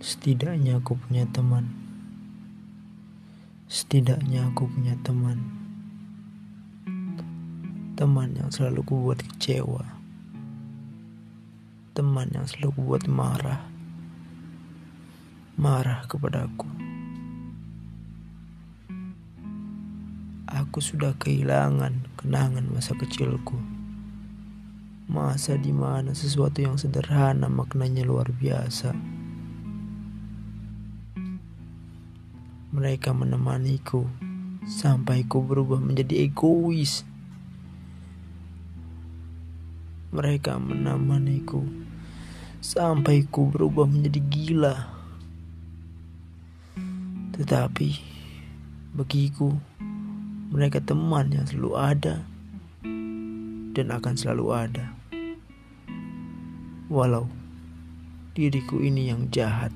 Setidaknya aku punya teman. Setidaknya aku punya teman. Teman yang selalu kubuat kecewa. Teman yang selalu kubuat marah. Marah kepadaku. Aku sudah kehilangan kenangan masa kecilku. Masa di mana sesuatu yang sederhana maknanya luar biasa. Mereka menemaniku sampai ku berubah menjadi egois. Mereka menemaniku sampai ku berubah menjadi gila. Tetapi bagiku mereka teman yang selalu ada dan akan selalu ada. Walau diriku ini yang jahat.